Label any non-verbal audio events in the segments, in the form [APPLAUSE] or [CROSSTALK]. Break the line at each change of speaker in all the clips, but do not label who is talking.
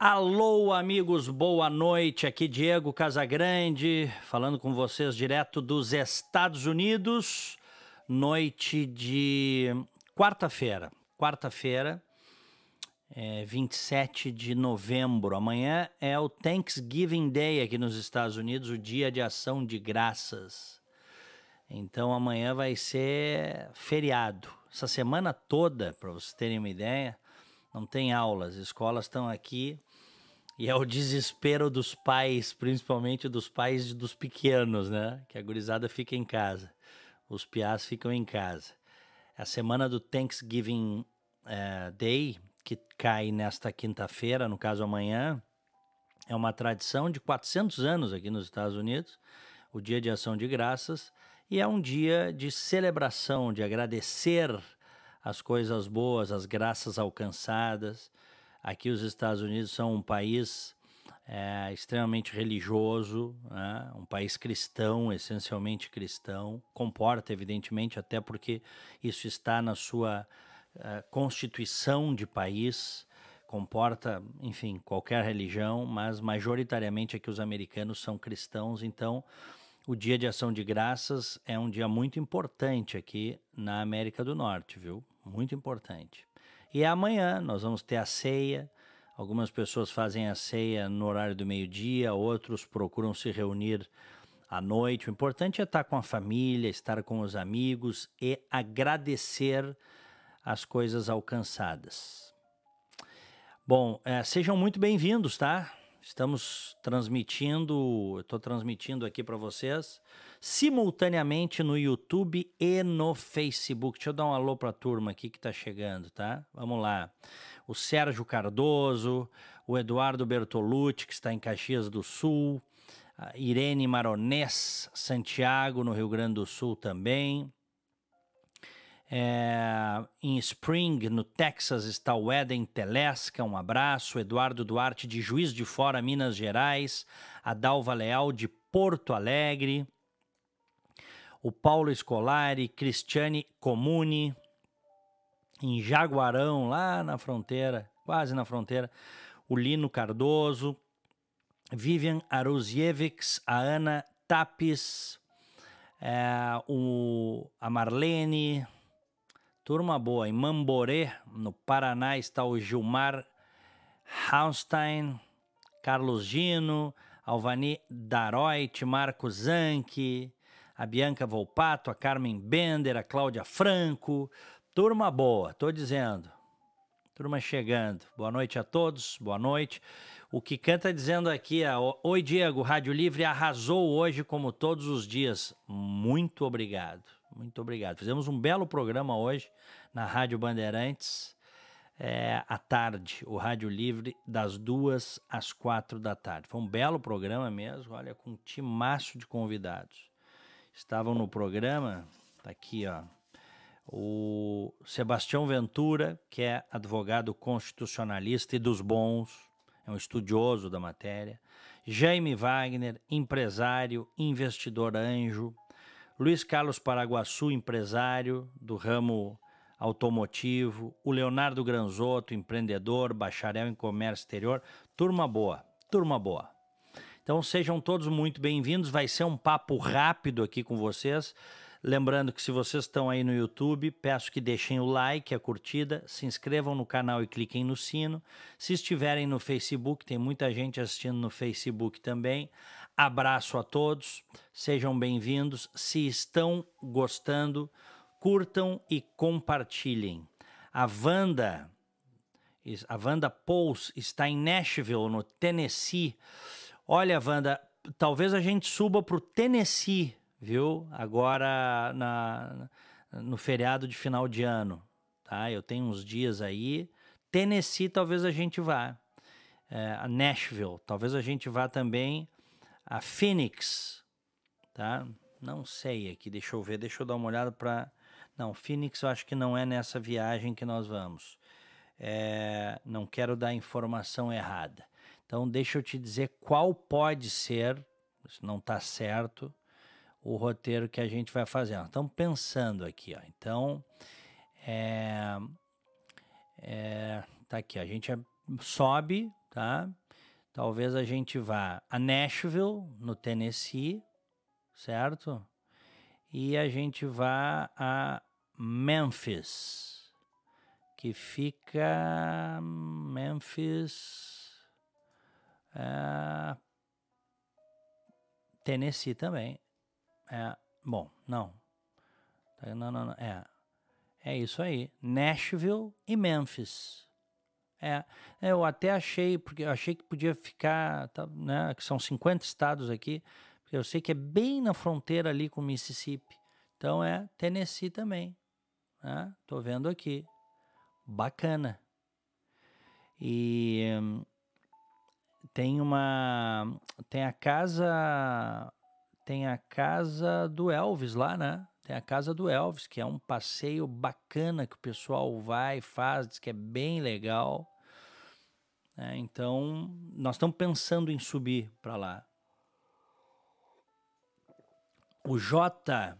Alô, amigos, boa noite. Aqui Diego Casagrande, falando com vocês direto dos Estados Unidos. Noite de quarta-feira. Quarta-feira, é 27 de novembro. Amanhã é o Thanksgiving Day aqui nos Estados Unidos, o Dia de Ação de Graças. Então amanhã vai ser feriado. Essa semana toda, para vocês terem uma ideia, não tem aulas. As escolas estão aqui e é o desespero dos pais, principalmente dos pais dos pequenos, né? Que a gurizada fica em casa. Os piás ficam em casa. A semana do Thanksgiving uh, Day, que cai nesta quinta-feira, no caso amanhã, é uma tradição de 400 anos aqui nos Estados Unidos, o Dia de Ação de Graças, e é um dia de celebração, de agradecer as coisas boas, as graças alcançadas. Aqui os Estados Unidos são um país é, extremamente religioso, né? um país cristão, essencialmente cristão, comporta evidentemente até porque isso está na sua uh, constituição de país, comporta, enfim, qualquer religião, mas majoritariamente aqui os americanos são cristãos, então o Dia de Ação de Graças é um dia muito importante aqui na América do Norte, viu? Muito importante. E amanhã nós vamos ter a ceia. Algumas pessoas fazem a ceia no horário do meio-dia, outros procuram se reunir à noite. O importante é estar com a família, estar com os amigos e agradecer as coisas alcançadas. Bom, é, sejam muito bem-vindos, tá? Estamos transmitindo, estou transmitindo aqui para vocês simultaneamente no YouTube e no Facebook. Deixa eu dar um alô para a turma aqui que está chegando, tá? Vamos lá. O Sérgio Cardoso, o Eduardo Bertolucci, que está em Caxias do Sul, a Irene Maronés, Santiago, no Rio Grande do Sul também. É, em Spring, no Texas, está o Eden Telesca, um abraço. Eduardo Duarte, de Juiz de Fora, Minas Gerais. A Dalva Leal, de Porto Alegre o Paulo Scolari, Cristiane Comuni, em Jaguarão, lá na fronteira, quase na fronteira, o Lino Cardoso, Vivian Aruzievics, a Ana Tapes, é, o, a Marlene, turma boa. Em Mamboré, no Paraná, está o Gilmar Haustein, Carlos Gino, Alvani Daroit, Marco Zanke, a Bianca Volpato, a Carmen Bender, a Cláudia Franco. Turma boa, tô dizendo. Turma chegando. Boa noite a todos, boa noite. O que canta dizendo aqui Oi, Diego, Rádio Livre arrasou hoje, como todos os dias. Muito obrigado, muito obrigado. Fizemos um belo programa hoje na Rádio Bandeirantes, é, à tarde, o Rádio Livre, das duas às quatro da tarde. Foi um belo programa mesmo, olha, com um timaço de convidados estavam no programa, tá aqui, ó, o Sebastião Ventura, que é advogado constitucionalista e dos bons, é um estudioso da matéria, Jaime Wagner, empresário, investidor anjo, Luiz Carlos Paraguaçu, empresário do ramo automotivo, o Leonardo Granzotto, empreendedor, bacharel em comércio exterior, turma boa, turma boa. Então sejam todos muito bem-vindos. Vai ser um papo rápido aqui com vocês. Lembrando que se vocês estão aí no YouTube, peço que deixem o like, a curtida, se inscrevam no canal e cliquem no sino. Se estiverem no Facebook, tem muita gente assistindo no Facebook também. Abraço a todos, sejam bem-vindos. Se estão gostando, curtam e compartilhem. A Wanda, a Wanda Pous está em Nashville, no Tennessee Olha, Wanda, talvez a gente suba para o Tennessee, viu? Agora na, no feriado de final de ano, tá? Eu tenho uns dias aí. Tennessee, talvez a gente vá. É, a Nashville, talvez a gente vá também a Phoenix, tá? Não sei aqui, deixa eu ver, deixa eu dar uma olhada para. Não, Phoenix eu acho que não é nessa viagem que nós vamos. É, não quero dar informação errada. Então, deixa eu te dizer qual pode ser, se não está certo, o roteiro que a gente vai fazer. estamos pensando aqui. Ó. Então, é, é, tá aqui. A gente sobe tá? Talvez a gente vá a Nashville, no Tennessee, certo? E a gente vá a Memphis, que fica Memphis, é, Tennessee também. É, bom, não. Tá, não, não, não. É, é isso aí. Nashville e Memphis. É, eu até achei, porque eu achei que podia ficar, tá, né, que são 50 estados aqui, eu sei que é bem na fronteira ali com Mississippi. Então é Tennessee também. Né? Tô vendo aqui. Bacana. E hum, tem uma tem a casa tem a casa do Elvis lá, né? Tem a casa do Elvis, que é um passeio bacana que o pessoal vai, faz, diz que é bem legal. É, então, nós estamos pensando em subir para lá. O J,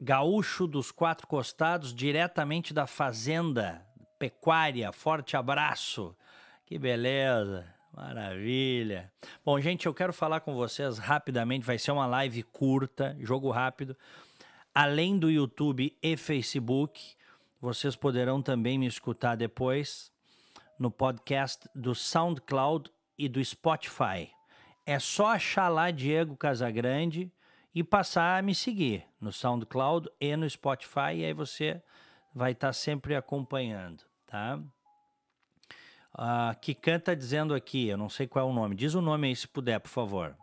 gaúcho dos quatro costados, diretamente da fazenda pecuária. Forte abraço. Que beleza. Maravilha. Bom, gente, eu quero falar com vocês rapidamente. Vai ser uma live curta, jogo rápido Além do YouTube e Facebook, vocês poderão também me escutar depois no podcast do SoundCloud e do Spotify. É só achar lá Diego Casagrande e passar a me seguir no SoundCloud e no Spotify, e aí você vai estar sempre acompanhando, tá? Uh, que canta dizendo aqui, eu não sei qual é o nome, diz o nome aí se puder, por favor.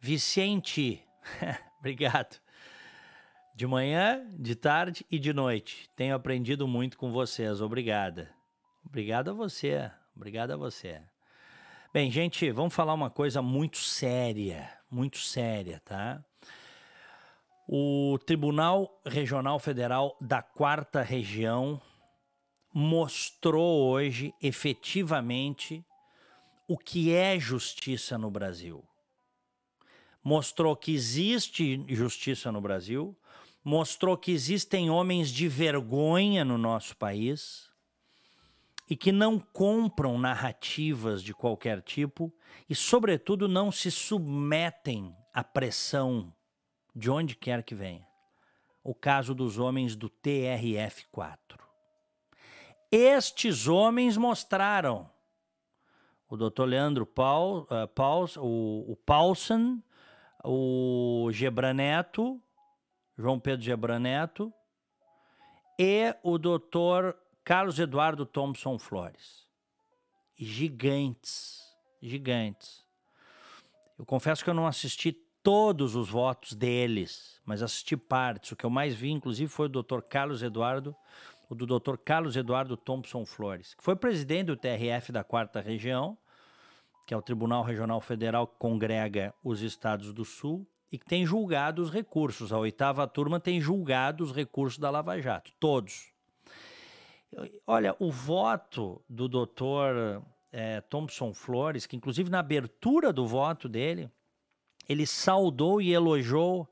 Vicente, [LAUGHS] obrigado. De manhã, de tarde e de noite. Tenho aprendido muito com vocês. Obrigada. Obrigado a você. Obrigado a você. Bem, gente, vamos falar uma coisa muito séria, muito séria, tá? O Tribunal Regional Federal da Quarta Região mostrou hoje efetivamente o que é justiça no Brasil. Mostrou que existe justiça no Brasil, mostrou que existem homens de vergonha no nosso país e que não compram narrativas de qualquer tipo e, sobretudo, não se submetem à pressão de onde quer que venha. O caso dos homens do TRF-4. Estes homens mostraram o doutor Leandro Paul, uh, o, o Paulson, o Gebraneto João Pedro Gebran Neto, e o doutor Carlos Eduardo Thompson Flores. Gigantes, gigantes. Eu confesso que eu não assisti todos os votos deles, mas assisti partes. O que eu mais vi, inclusive, foi o doutor Carlos Eduardo, o do doutor Carlos Eduardo Thompson Flores, que foi presidente do TRF da Quarta Região, que é o Tribunal Regional Federal que congrega os estados do Sul, e que tem julgado os recursos. A oitava turma tem julgado os recursos da Lava Jato, todos. Olha, o voto do doutor é, Thompson Flores, que inclusive na abertura do voto dele, ele saudou e elogiou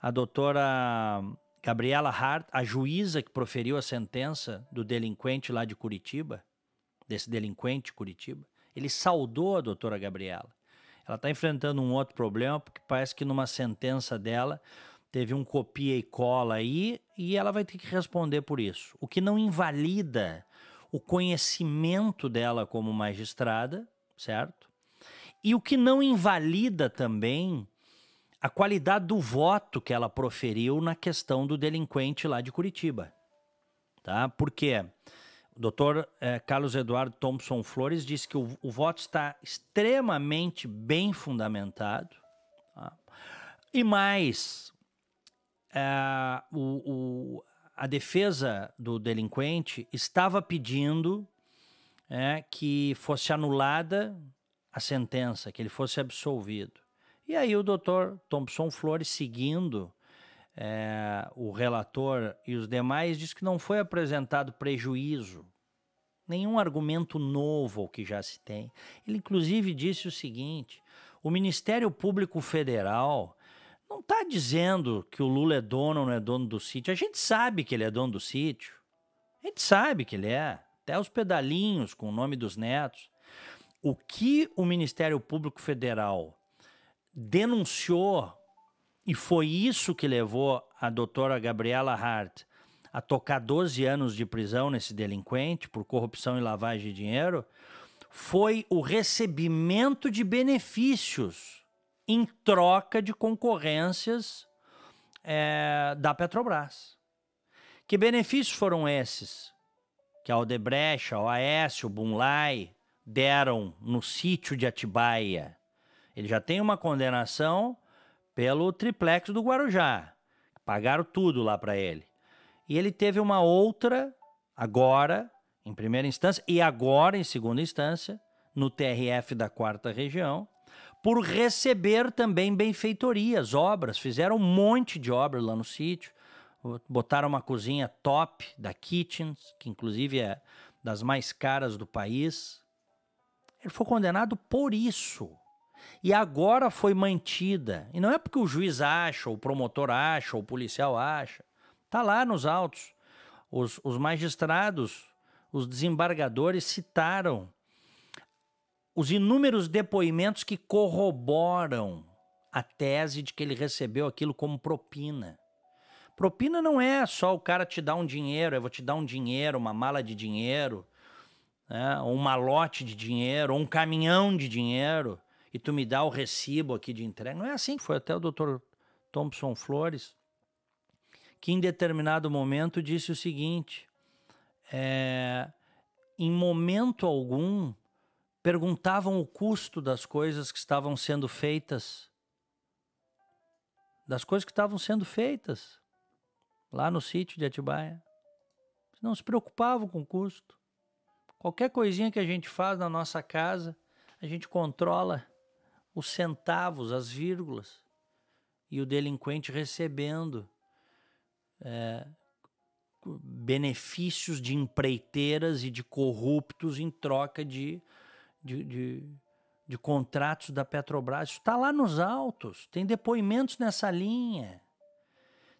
a doutora Gabriela Hart, a juíza que proferiu a sentença do delinquente lá de Curitiba, desse delinquente de Curitiba. Ele saudou a doutora Gabriela. Ela está enfrentando um outro problema, porque parece que numa sentença dela teve um copia e cola aí e ela vai ter que responder por isso. O que não invalida o conhecimento dela como magistrada, certo? E o que não invalida também a qualidade do voto que ela proferiu na questão do delinquente lá de Curitiba. Tá? Por quê? O doutor eh, Carlos Eduardo Thompson Flores disse que o, o voto está extremamente bem fundamentado. Tá? E mais, eh, o, o, a defesa do delinquente estava pedindo eh, que fosse anulada a sentença, que ele fosse absolvido. E aí o doutor Thompson Flores, seguindo é, o relator e os demais diz que não foi apresentado prejuízo, nenhum argumento novo ao que já se tem. Ele, inclusive, disse o seguinte: o Ministério Público Federal não está dizendo que o Lula é dono ou não é dono do sítio. A gente sabe que ele é dono do sítio. A gente sabe que ele é. Até os pedalinhos com o nome dos netos. o que o Ministério Público Federal denunciou, e foi isso que levou a doutora Gabriela Hart a tocar 12 anos de prisão nesse delinquente por corrupção e lavagem de dinheiro, foi o recebimento de benefícios em troca de concorrências é, da Petrobras. Que benefícios foram esses? Que a Odebrecht, a OAS, o Bunlai deram no sítio de Atibaia. Ele já tem uma condenação pelo triplex do Guarujá. Pagaram tudo lá para ele. E ele teve uma outra, agora, em primeira instância, e agora, em segunda instância, no TRF da quarta região, por receber também benfeitorias, obras. Fizeram um monte de obras lá no sítio. Botaram uma cozinha top da Kitchens, que inclusive é das mais caras do país. Ele foi condenado por isso. E agora foi mantida. E não é porque o juiz acha, o promotor acha, o policial acha. Está lá nos autos. Os, os magistrados, os desembargadores citaram os inúmeros depoimentos que corroboram a tese de que ele recebeu aquilo como propina. Propina não é só o cara te dar um dinheiro, eu vou te dar um dinheiro, uma mala de dinheiro, né, ou um malote de dinheiro, ou um caminhão de dinheiro, e tu me dá o recibo aqui de entrega. Não é assim que foi até o doutor Thompson Flores, que em determinado momento disse o seguinte: é, em momento algum perguntavam o custo das coisas que estavam sendo feitas, das coisas que estavam sendo feitas lá no sítio de Atibaia. Não se preocupavam com o custo. Qualquer coisinha que a gente faz na nossa casa, a gente controla os centavos, as vírgulas, e o delinquente recebendo é, benefícios de empreiteiras e de corruptos em troca de de, de, de contratos da Petrobras. Isso está lá nos autos, tem depoimentos nessa linha.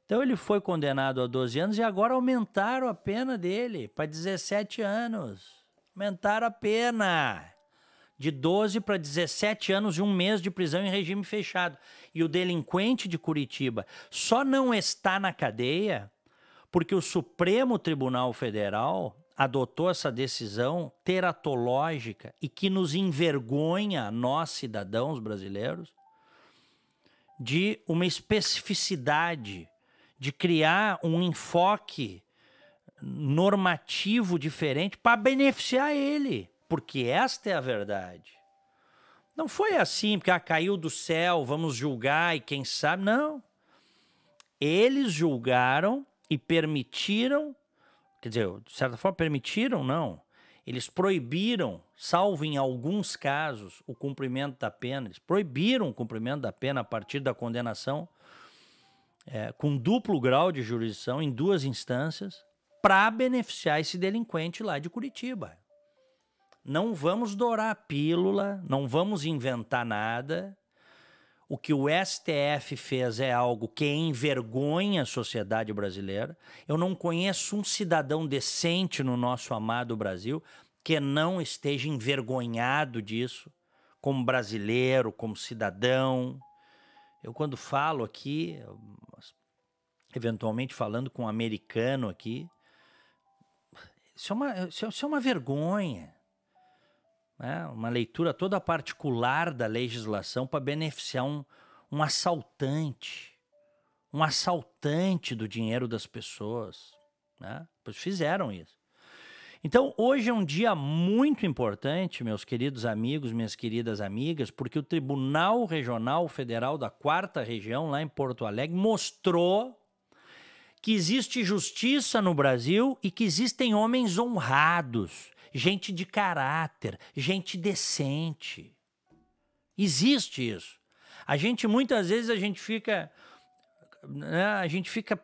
Então ele foi condenado a 12 anos e agora aumentaram a pena dele para 17 anos. Aumentaram a pena de 12 para 17 anos e um mês de prisão em regime fechado. E o delinquente de Curitiba só não está na cadeia porque o Supremo Tribunal Federal adotou essa decisão teratológica e que nos envergonha, nós cidadãos brasileiros, de uma especificidade, de criar um enfoque normativo diferente para beneficiar ele, porque esta é a verdade. Não foi assim, porque ah, caiu do céu, vamos julgar e quem sabe. Não. Eles julgaram e permitiram Quer dizer, de certa forma, permitiram? Não. Eles proibiram, salvo em alguns casos, o cumprimento da pena. Eles proibiram o cumprimento da pena a partir da condenação é, com duplo grau de jurisdição em duas instâncias para beneficiar esse delinquente lá de Curitiba. Não vamos dourar a pílula, não vamos inventar nada. O que o STF fez é algo que envergonha a sociedade brasileira. Eu não conheço um cidadão decente no nosso amado Brasil que não esteja envergonhado disso, como brasileiro, como cidadão. Eu, quando falo aqui, eventualmente falando com um americano aqui, isso é uma, isso é uma vergonha né, uma leitura toda particular da legislação para beneficiar um, um assaltante, um assaltante do dinheiro das pessoas. Né? Pois fizeram isso. Então, hoje é um dia muito importante, meus queridos amigos, minhas queridas amigas, porque o Tribunal Regional Federal da Quarta Região, lá em Porto Alegre, mostrou que existe justiça no Brasil e que existem homens honrados gente de caráter, gente decente. Existe isso. A gente muitas vezes a gente fica né, a gente fica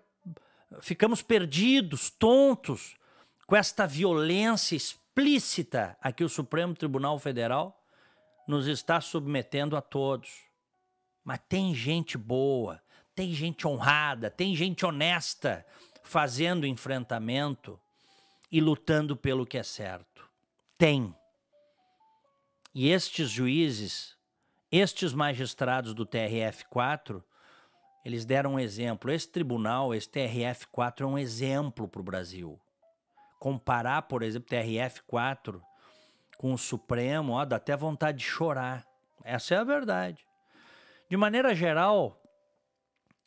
ficamos perdidos, tontos com esta violência explícita a que o Supremo Tribunal Federal nos está submetendo a todos. Mas tem gente boa, tem gente honrada, tem gente honesta fazendo enfrentamento e lutando pelo que é certo. Tem. E estes juízes, estes magistrados do TRF4, eles deram um exemplo. Esse tribunal, esse TRF4 é um exemplo para o Brasil. Comparar, por exemplo, TRF4 com o Supremo, ó, dá até vontade de chorar. Essa é a verdade. De maneira geral,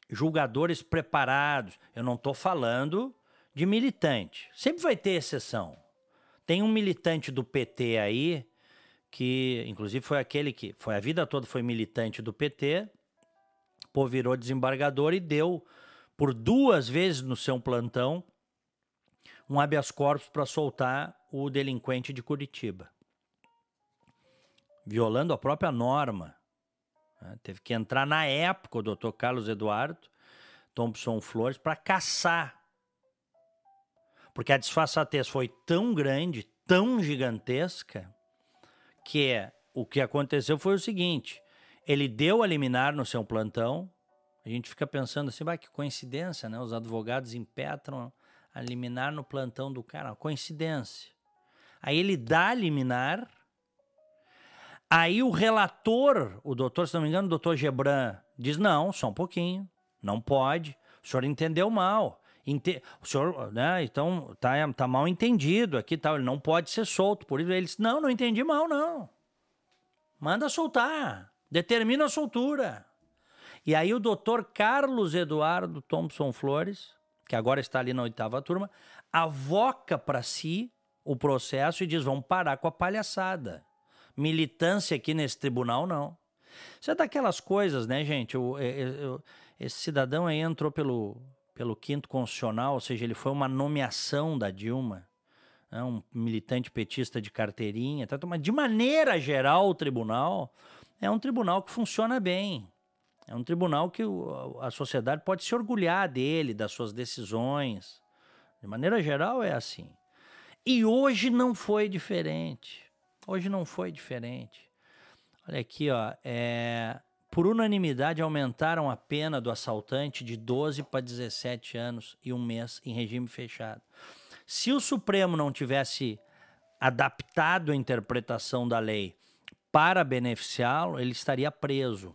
julgadores preparados. Eu não estou falando de militante. Sempre vai ter exceção. Tem um militante do PT aí, que inclusive foi aquele que foi a vida toda foi militante do PT, pô, virou desembargador e deu por duas vezes no seu plantão um habeas corpus para soltar o delinquente de Curitiba. Violando a própria norma. Né? Teve que entrar na época o doutor Carlos Eduardo Thompson Flores para caçar. Porque a disfarçatez foi tão grande, tão gigantesca, que o que aconteceu foi o seguinte: ele deu a liminar no seu plantão. A gente fica pensando assim, vai que coincidência, né? Os advogados impetram a liminar no plantão do cara, coincidência. Aí ele dá a liminar. Aí o relator, o doutor, se não me engano, o doutor Gebran, diz: não, só um pouquinho, não pode. O senhor entendeu mal. Ente... O senhor, né? Então tá, tá mal entendido aqui, tal. Ele não pode ser solto. Por isso ele disse: não, não entendi mal, não. Manda soltar. Determina a soltura. E aí o doutor Carlos Eduardo Thompson Flores, que agora está ali na oitava turma, avoca para si o processo e diz: vamos parar com a palhaçada. Militância aqui nesse tribunal, não. Isso é daquelas coisas, né, gente? Eu, eu, eu, esse cidadão aí entrou pelo, pelo quinto constitucional, ou seja, ele foi uma nomeação da Dilma, né, um militante petista de carteirinha, tá, mas de maneira geral o tribunal é um tribunal que funciona bem. É um tribunal que a sociedade pode se orgulhar dele, das suas decisões. De maneira geral é assim. E hoje não foi diferente. Hoje não foi diferente. Olha aqui, ó, é, por unanimidade, aumentaram a pena do assaltante de 12 para 17 anos e um mês em regime fechado. Se o Supremo não tivesse adaptado a interpretação da lei para beneficiá-lo, ele estaria preso.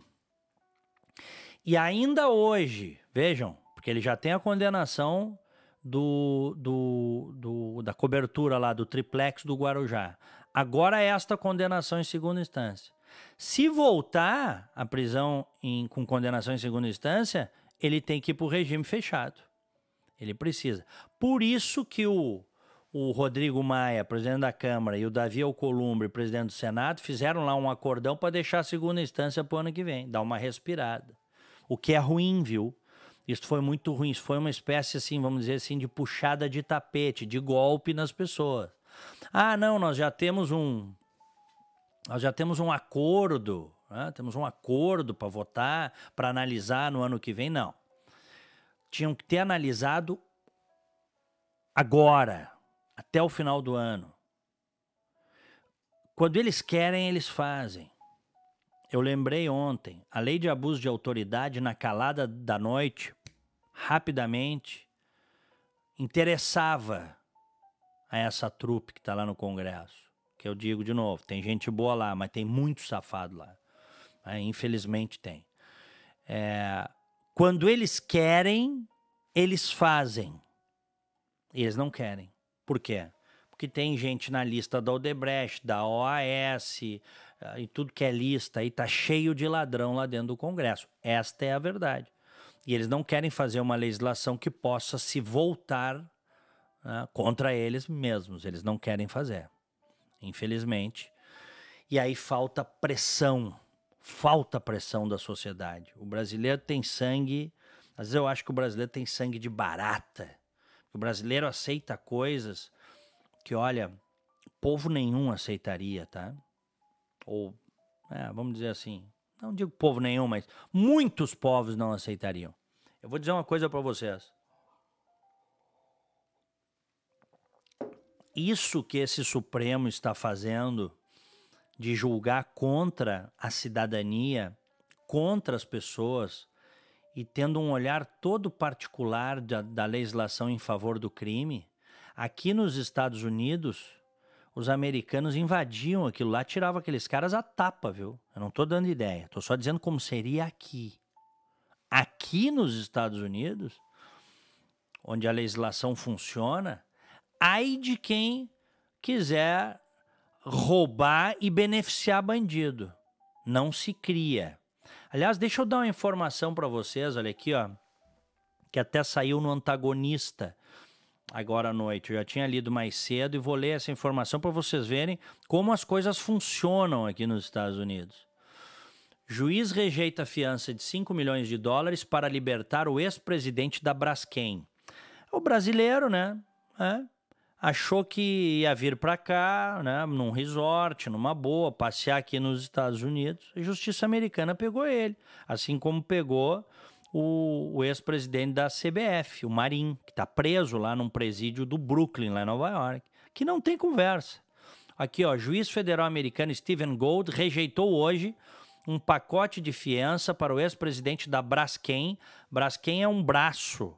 E ainda hoje, vejam, porque ele já tem a condenação do, do, do, da cobertura lá do triplex do Guarujá. Agora esta condenação em segunda instância. Se voltar à prisão em, com condenação em segunda instância, ele tem que ir para o regime fechado. Ele precisa. Por isso que o, o Rodrigo Maia, presidente da Câmara, e o Davi Alcolumbre, presidente do Senado, fizeram lá um acordão para deixar a segunda instância para o ano que vem, dar uma respirada. O que é ruim, viu? Isso foi muito ruim. Isso foi uma espécie, assim, vamos dizer assim, de puxada de tapete, de golpe nas pessoas. Ah, não, nós já temos um, nós já temos um acordo, né? temos um acordo para votar, para analisar no ano que vem, não. Tinham que ter analisado agora, até o final do ano. Quando eles querem, eles fazem. Eu lembrei ontem, a lei de abuso de autoridade na calada da noite, rapidamente, interessava a essa trupe que está lá no Congresso que eu digo de novo, tem gente boa lá, mas tem muito safado lá. É, infelizmente tem. É, quando eles querem, eles fazem. Eles não querem. Por quê? Porque tem gente na lista da Odebrecht, da OAS, e tudo que é lista aí tá cheio de ladrão lá dentro do Congresso. Esta é a verdade. E eles não querem fazer uma legislação que possa se voltar né, contra eles mesmos. Eles não querem fazer infelizmente. E aí falta pressão, falta pressão da sociedade. O brasileiro tem sangue, às vezes eu acho que o brasileiro tem sangue de barata. O brasileiro aceita coisas que, olha, povo nenhum aceitaria, tá? Ou, é, vamos dizer assim, não digo povo nenhum, mas muitos povos não aceitariam. Eu vou dizer uma coisa para vocês. Isso que esse Supremo está fazendo de julgar contra a cidadania, contra as pessoas e tendo um olhar todo particular da, da legislação em favor do crime, aqui nos Estados Unidos, os americanos invadiam aquilo lá, tiravam aqueles caras a tapa, viu? Eu não tô dando ideia, tô só dizendo como seria aqui. Aqui nos Estados Unidos, onde a legislação funciona, ai de quem quiser roubar e beneficiar bandido. Não se cria. Aliás, deixa eu dar uma informação para vocês, olha aqui, ó, que até saiu no antagonista agora à noite. Eu já tinha lido mais cedo e vou ler essa informação para vocês verem como as coisas funcionam aqui nos Estados Unidos. Juiz rejeita fiança de 5 milhões de dólares para libertar o ex-presidente da Braskem. É o brasileiro, né? É. Achou que ia vir para cá, né, num resort, numa boa, passear aqui nos Estados Unidos. A justiça americana pegou ele, assim como pegou o, o ex-presidente da CBF, o Marim, que está preso lá num presídio do Brooklyn, lá em Nova York, que não tem conversa. Aqui, ó, juiz federal americano Stephen Gold rejeitou hoje um pacote de fiança para o ex-presidente da Braskem. Braskem é um braço,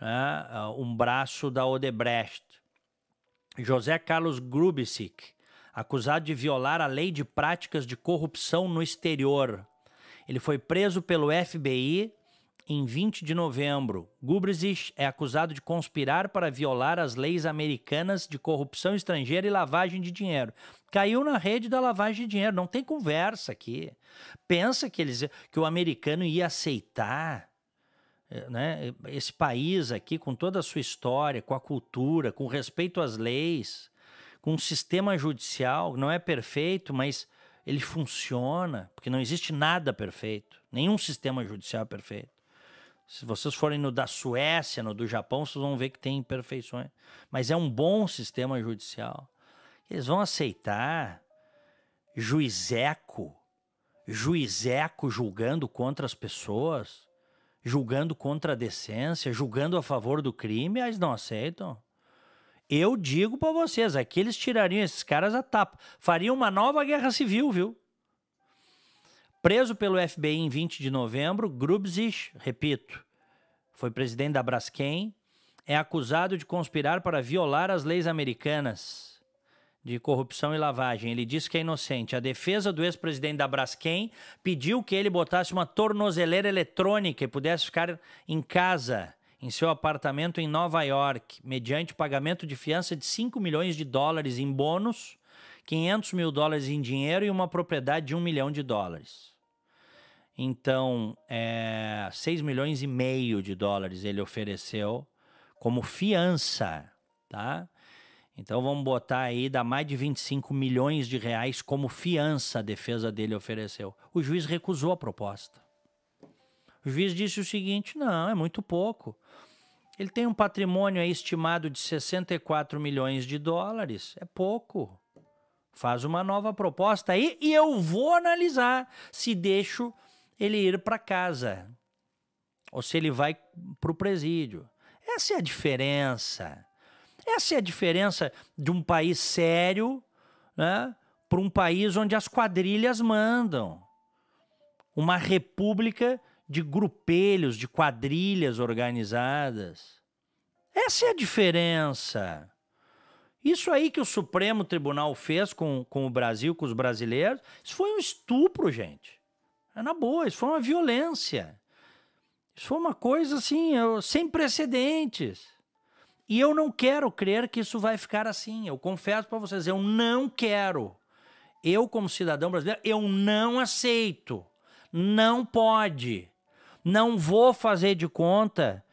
né, um braço da Odebrecht. José Carlos Grubisic, acusado de violar a lei de práticas de corrupção no exterior. Ele foi preso pelo FBI em 20 de novembro. Gubrisic é acusado de conspirar para violar as leis americanas de corrupção estrangeira e lavagem de dinheiro. Caiu na rede da lavagem de dinheiro, não tem conversa aqui. Pensa que, eles, que o americano ia aceitar né, esse país aqui, com toda a sua história, com a cultura, com respeito às leis, com um sistema judicial, não é perfeito, mas ele funciona, porque não existe nada perfeito, nenhum sistema judicial é perfeito. Se vocês forem no da Suécia, no do Japão, vocês vão ver que tem imperfeições. Mas é um bom sistema judicial. Eles vão aceitar juizeco, juizeco julgando contra as pessoas, julgando contra a decência, julgando a favor do crime, eles não aceitam. Eu digo para vocês, aqui eles tirariam esses caras a tapa. Fariam uma nova guerra civil, viu? Preso pelo FBI em 20 de novembro, Grubzich, repito, foi presidente da Braskem, é acusado de conspirar para violar as leis americanas de corrupção e lavagem. Ele disse que é inocente. A defesa do ex-presidente da Braskem pediu que ele botasse uma tornozeleira eletrônica e pudesse ficar em casa, em seu apartamento em Nova York, mediante pagamento de fiança de 5 milhões de dólares em bônus, 500 mil dólares em dinheiro e uma propriedade de 1 milhão de dólares. Então, é, 6 milhões e meio de dólares ele ofereceu como fiança, tá? Então vamos botar aí, dá mais de 25 milhões de reais como fiança a defesa dele ofereceu. O juiz recusou a proposta. O juiz disse o seguinte: não, é muito pouco. Ele tem um patrimônio estimado de 64 milhões de dólares. É pouco. Faz uma nova proposta aí e eu vou analisar se deixo ele ir para casa ou se ele vai para o presídio. Essa é a diferença. Essa é a diferença de um país sério né, para um país onde as quadrilhas mandam. Uma república de grupelhos, de quadrilhas organizadas. Essa é a diferença. Isso aí que o Supremo Tribunal fez com, com o Brasil, com os brasileiros, isso foi um estupro, gente. É na boa, isso foi uma violência. Isso foi uma coisa assim, sem precedentes. E eu não quero crer que isso vai ficar assim. Eu confesso para vocês, eu não quero. Eu, como cidadão brasileiro, eu não aceito. Não pode. Não vou fazer de conta.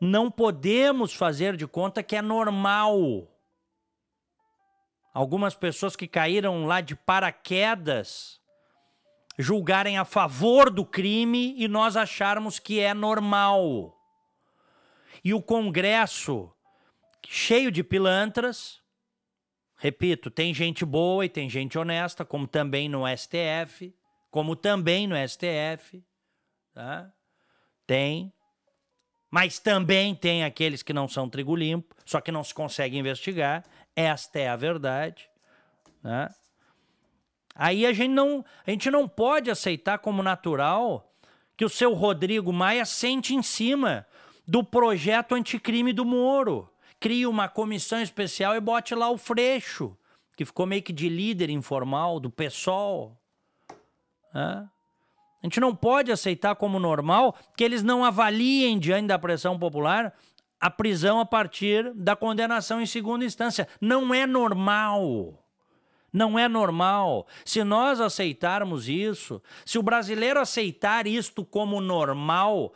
Não podemos fazer de conta que é normal. Algumas pessoas que caíram lá de paraquedas julgarem a favor do crime e nós acharmos que é normal. E o Congresso, cheio de pilantras, repito, tem gente boa e tem gente honesta, como também no STF, como também no STF, tá? tem. Mas também tem aqueles que não são trigo limpo, só que não se consegue investigar. Esta é a verdade. Né? Aí a gente não, a gente não pode aceitar como natural que o seu Rodrigo Maia sente em cima do projeto anticrime do Moro. Crie uma comissão especial e bote lá o Freixo. que ficou meio que de líder informal do PSOL. Né? A gente não pode aceitar como normal que eles não avaliem, diante da pressão popular, a prisão a partir da condenação em segunda instância. Não é normal. Não é normal. Se nós aceitarmos isso, se o brasileiro aceitar isto como normal,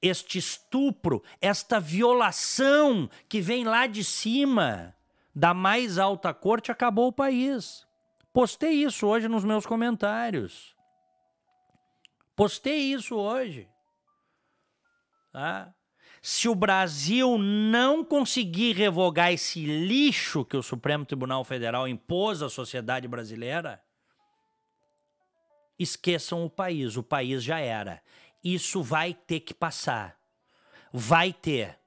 este estupro, esta violação que vem lá de cima da mais alta corte, acabou o país. Postei isso hoje nos meus comentários. Postei isso hoje. Tá? Se o Brasil não conseguir revogar esse lixo que o Supremo Tribunal Federal impôs à sociedade brasileira, esqueçam o país. O país já era. Isso vai ter que passar. Vai ter.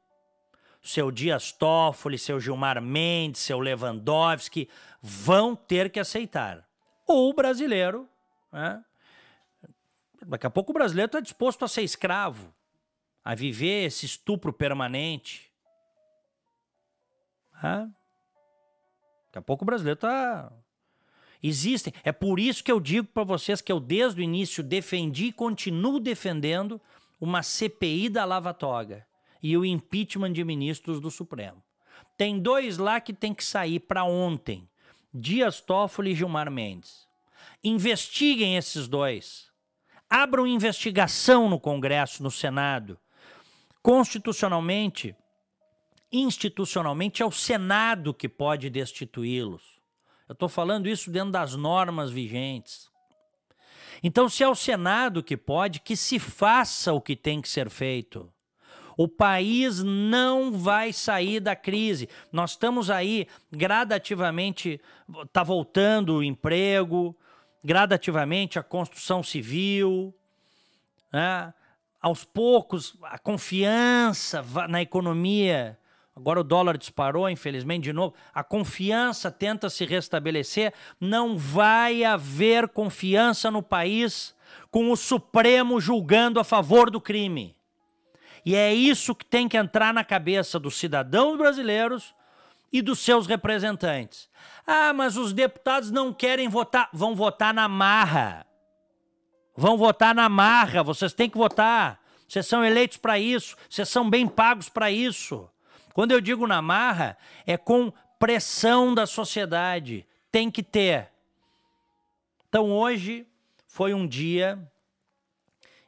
Seu Dias Toffoli, seu Gilmar Mendes, seu Lewandowski vão ter que aceitar. Ou o brasileiro, né? daqui a pouco o brasileiro está disposto a ser escravo, a viver esse estupro permanente. Né? Daqui a pouco o brasileiro está Existem. É por isso que eu digo para vocês que eu, desde o início, defendi e continuo defendendo uma CPI da Lava Toga e o impeachment de ministros do Supremo. Tem dois lá que tem que sair para ontem: Dias Toffoli e Gilmar Mendes. Investiguem esses dois. Abram investigação no Congresso, no Senado. Constitucionalmente, institucionalmente, é o Senado que pode destituí-los. Eu estou falando isso dentro das normas vigentes. Então, se é o Senado que pode, que se faça o que tem que ser feito. O país não vai sair da crise. Nós estamos aí gradativamente, está voltando o emprego, gradativamente a construção civil, né? aos poucos a confiança na economia Agora o dólar disparou, infelizmente, de novo. A confiança tenta se restabelecer. Não vai haver confiança no país com o Supremo julgando a favor do crime. E é isso que tem que entrar na cabeça dos cidadãos brasileiros e dos seus representantes. Ah, mas os deputados não querem votar. Vão votar na marra. Vão votar na marra. Vocês têm que votar. Vocês são eleitos para isso. Vocês são bem pagos para isso. Quando eu digo na marra, é com pressão da sociedade. Tem que ter. Então hoje foi um dia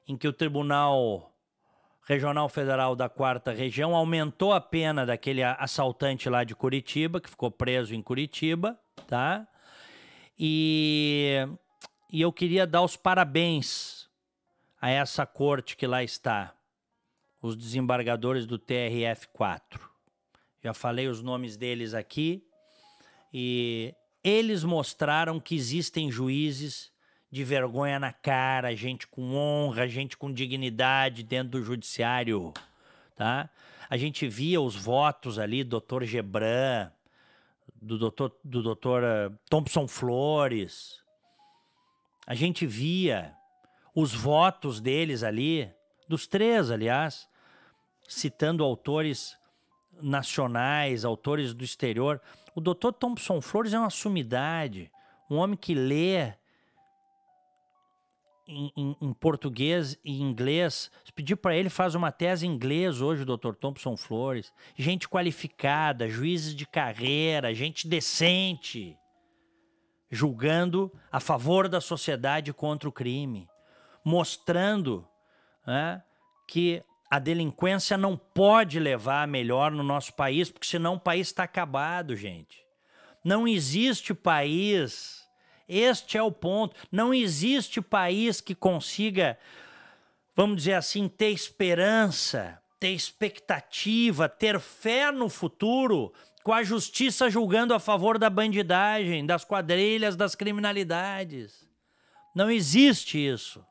em que o Tribunal Regional Federal da Quarta Região aumentou a pena daquele assaltante lá de Curitiba, que ficou preso em Curitiba, tá? E, e eu queria dar os parabéns a essa corte que lá está, os desembargadores do TRF-4. Já falei os nomes deles aqui. E eles mostraram que existem juízes de vergonha na cara, gente com honra, gente com dignidade dentro do judiciário, tá? A gente via os votos ali, doutor Gebran, do doutor, do doutor eh, Thompson Flores. A gente via os votos deles ali, dos três, aliás, citando autores nacionais, autores do exterior. O Dr. Thompson Flores é uma sumidade, um homem que lê em, em, em português e inglês. Se pedir para ele, faz uma tese em inglês hoje, o Dr. Thompson Flores. Gente qualificada, juízes de carreira, gente decente, julgando a favor da sociedade contra o crime, mostrando né, que a delinquência não pode levar a melhor no nosso país, porque senão o país está acabado, gente. Não existe país, este é o ponto, não existe país que consiga, vamos dizer assim, ter esperança, ter expectativa, ter fé no futuro, com a justiça julgando a favor da bandidagem, das quadrilhas, das criminalidades. Não existe isso.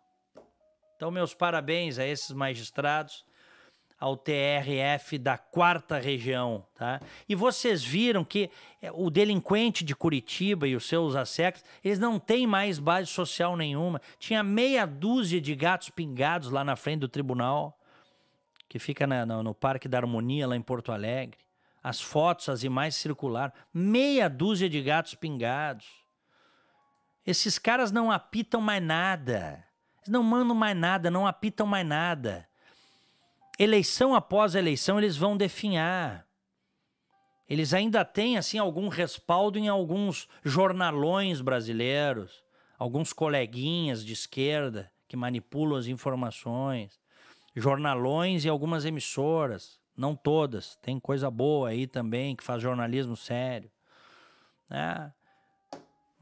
Então, meus parabéns a esses magistrados ao TRF da quarta região, tá? E vocês viram que é, o delinquente de Curitiba e os seus assecos, eles não têm mais base social nenhuma. Tinha meia dúzia de gatos pingados lá na frente do tribunal, que fica na, no, no Parque da Harmonia, lá em Porto Alegre. as fotos, as imagens circularam. Meia dúzia de gatos pingados. Esses caras não apitam mais nada. Eles não mandam mais nada, não apitam mais nada. Eleição após eleição, eles vão definhar. Eles ainda têm assim algum respaldo em alguns jornalões brasileiros, alguns coleguinhas de esquerda que manipulam as informações, jornalões e algumas emissoras, não todas, tem coisa boa aí também que faz jornalismo sério. Né?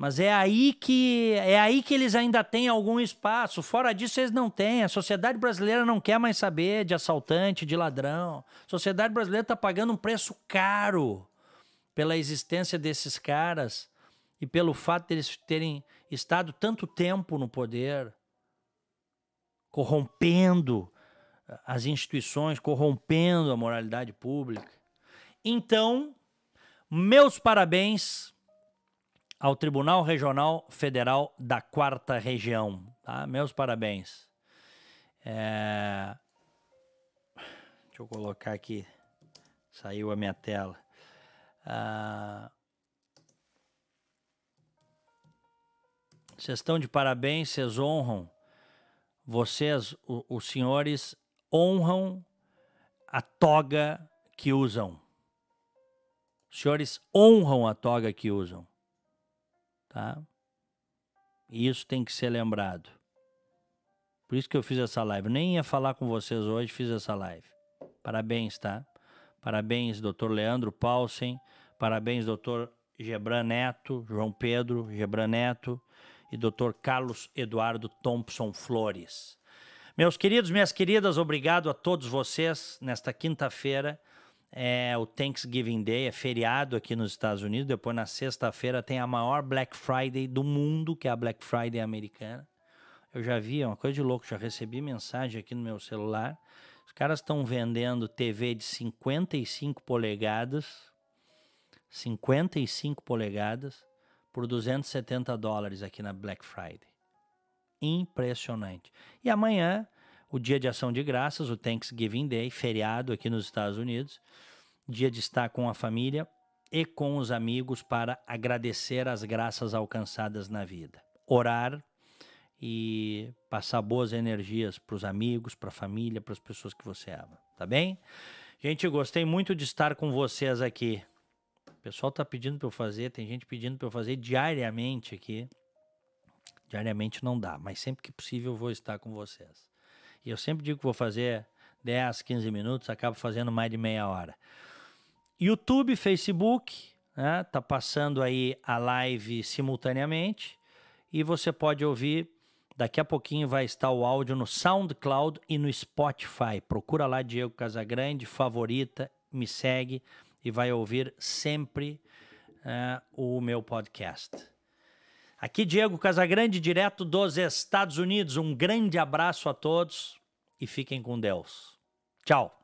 Mas é aí que é aí que eles ainda têm algum espaço. Fora disso, eles não têm. A sociedade brasileira não quer mais saber de assaltante, de ladrão. A sociedade brasileira está pagando um preço caro pela existência desses caras e pelo fato de eles terem estado tanto tempo no poder, corrompendo as instituições, corrompendo a moralidade pública. Então, meus parabéns ao Tribunal Regional Federal da Quarta Região. Tá? Meus parabéns. É... Deixa eu colocar aqui. Saiu a minha tela. Ah... Vocês estão de parabéns, vocês honram. Vocês, o, os senhores, honram a toga que usam. Os senhores honram a toga que usam tá? E isso tem que ser lembrado. Por isso que eu fiz essa live. Nem ia falar com vocês hoje, fiz essa live. Parabéns, tá? Parabéns, doutor Leandro Paulsen. Parabéns, doutor Gebran Neto, João Pedro Gebran Neto e doutor Carlos Eduardo Thompson Flores. Meus queridos, minhas queridas, obrigado a todos vocês nesta quinta-feira é o Thanksgiving Day, é feriado aqui nos Estados Unidos. Depois, na sexta-feira, tem a maior Black Friday do mundo, que é a Black Friday americana. Eu já vi, é uma coisa de louco, já recebi mensagem aqui no meu celular. Os caras estão vendendo TV de 55 polegadas, 55 polegadas, por 270 dólares aqui na Black Friday. Impressionante. E amanhã o Dia de Ação de Graças, o Thanksgiving Day, feriado aqui nos Estados Unidos, dia de estar com a família e com os amigos para agradecer as graças alcançadas na vida. Orar e passar boas energias para os amigos, para a família, para as pessoas que você ama, tá bem? Gente, gostei muito de estar com vocês aqui. O pessoal está pedindo para eu fazer, tem gente pedindo para eu fazer diariamente aqui. Diariamente não dá, mas sempre que possível eu vou estar com vocês. E eu sempre digo que vou fazer 10, 15 minutos, acabo fazendo mais de meia hora. YouTube, Facebook, né? Tá passando aí a live simultaneamente e você pode ouvir. Daqui a pouquinho vai estar o áudio no SoundCloud e no Spotify. Procura lá Diego Casagrande, favorita, me segue e vai ouvir sempre uh, o meu podcast. Aqui Diego Casagrande, direto dos Estados Unidos. Um grande abraço a todos e fiquem com Deus. Tchau.